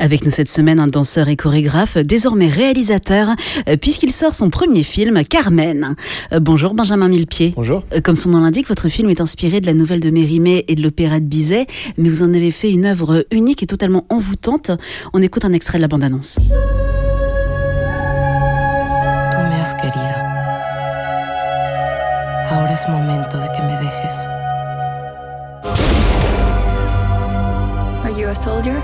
Avec nous cette semaine, un danseur et chorégraphe, désormais réalisateur, euh, puisqu'il sort son premier film, Carmen. Euh, bonjour Benjamin Millepied. Bonjour. Euh, Comme son nom l'indique, votre film est inspiré de la nouvelle de Mérimée et de l'opéra de Bizet, mais vous en avez fait une œuvre unique et totalement envoûtante. On écoute un extrait de la bande-annonce. Ahora es momento de que me dejes. Are you a soldier?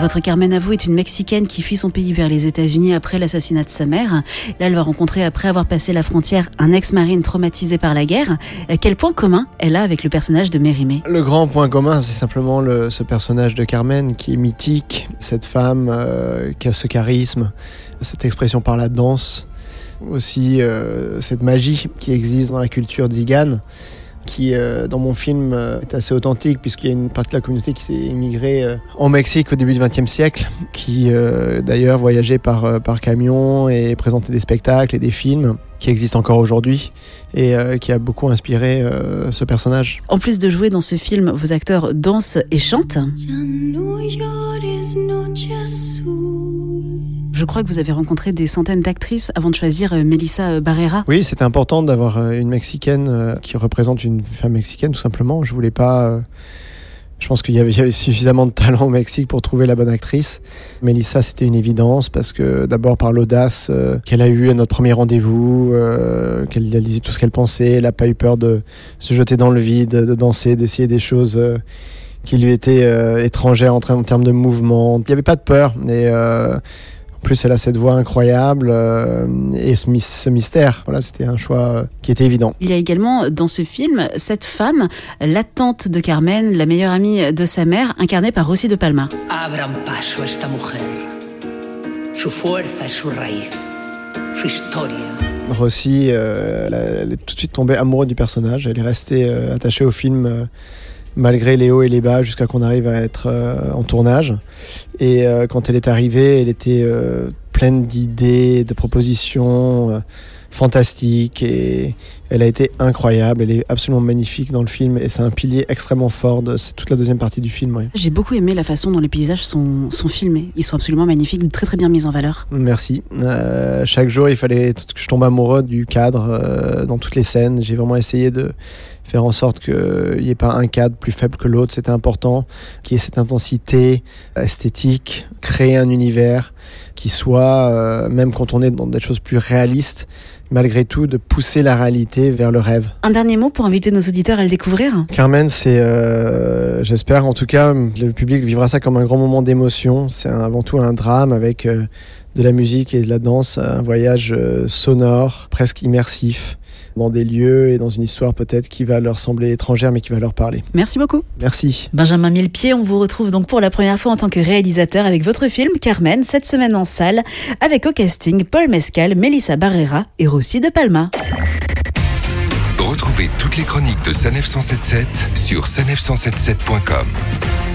Votre Carmen à vous est une Mexicaine qui fuit son pays vers les États-Unis après l'assassinat de sa mère. Là, elle va rencontrer, après avoir passé la frontière, un ex-marine traumatisé par la guerre. Quel point commun elle a avec le personnage de Mérimée? Le grand point commun, c'est simplement le- ce personnage de Carmen qui est mythique, cette femme euh, qui a ce charisme, cette expression par la danse, aussi euh, cette magie qui existe dans la culture zigane, qui euh, dans mon film euh, est assez authentique puisqu'il y a une partie de la communauté qui s'est immigrée euh, en Mexique au début du XXe siècle, qui euh, d'ailleurs voyageait par, euh, par camion et présentait des spectacles et des films qui existent encore aujourd'hui et euh, qui a beaucoup inspiré euh, ce personnage. En plus de jouer dans ce film, vos acteurs dansent et chantent. Je crois que vous avez rencontré des centaines d'actrices avant de choisir euh, Melissa euh, Barrera. Oui, c'était important d'avoir euh, une Mexicaine qui représente une femme mexicaine, tout simplement. Je voulais pas. Je pense qu'il y avait, suffisamment de talent au Mexique pour trouver la bonne actrice. Melissa, c'était une évidence parce que d'abord par l'audace qu'elle a eue à notre premier rendez-vous, qu'elle dit tout ce qu'elle pensait, elle n'a pas eu peur de se jeter dans le vide, de danser, d'essayer des choses qui lui étaient étrangères en, termes de mouvement. Il n'y avait pas de peur. Et, plus, elle a cette voix incroyable euh, et ce, mys- ce mystère. Voilà, c'était un choix euh, qui était évident. Il y a également dans ce film cette femme, la tante de Carmen, la meilleure amie de sa mère, incarnée par Rosy de Palma. Abran paso a esta mujer. Su fuerza es su raíz, su historia. Rossi, euh, elle, est tout de suite tombée amoureuse du personnage. Elle est restée euh, attachée au film euh, malgré les hauts et les bas jusqu'à qu'on arrive à être euh, en tournage. Et euh, quand elle est arrivée, elle était euh, pleine d'idées, de propositions euh, fantastiques et elle a été incroyable. Elle est absolument magnifique dans le film et c'est un pilier extrêmement fort de c'est toute la deuxième partie du film. ouais. J'ai beaucoup aimé la façon dont les paysages sont, sont filmés. Ils sont absolument magnifiques, très très bien mis en valeur. Merci. Euh, chaque jour, il fallait que je tombe amoureux du cadre euh, dans toutes les scènes. J'ai vraiment essayé de faire en sorte qu'il n'y ait pas un cadre plus faible que l'autre. C'était important qu'il y ait cette intensité esthétique, créer un univers qui soit, euh, même quand on est dans des choses plus réalistes, malgré tout, de pousser la réalité vers le rêve. Un dernier mot pour inviter nos auditeurs à le découvrir Carmen, c'est, euh, j'espère en tout cas, le public vivra ça comme un grand moment d'émotion. C'est avant tout un drame avec euh, de la musique et de la danse, un voyage euh, sonore, presque immersif, dans des lieux et dans une histoire peut-être qui va leur sembler étrangère mais qui va leur parler. Merci beaucoup. Merci. Benjamin Millepied, on vous retrouve donc pour la première fois en tant que réalisateur avec votre film Carmen, cette semaine en salle, avec au casting Paul Mescal, Melissa Barrera et Rossi de Palma. Retrouvez toutes les chroniques de Sanef 177 sur sanef177.com.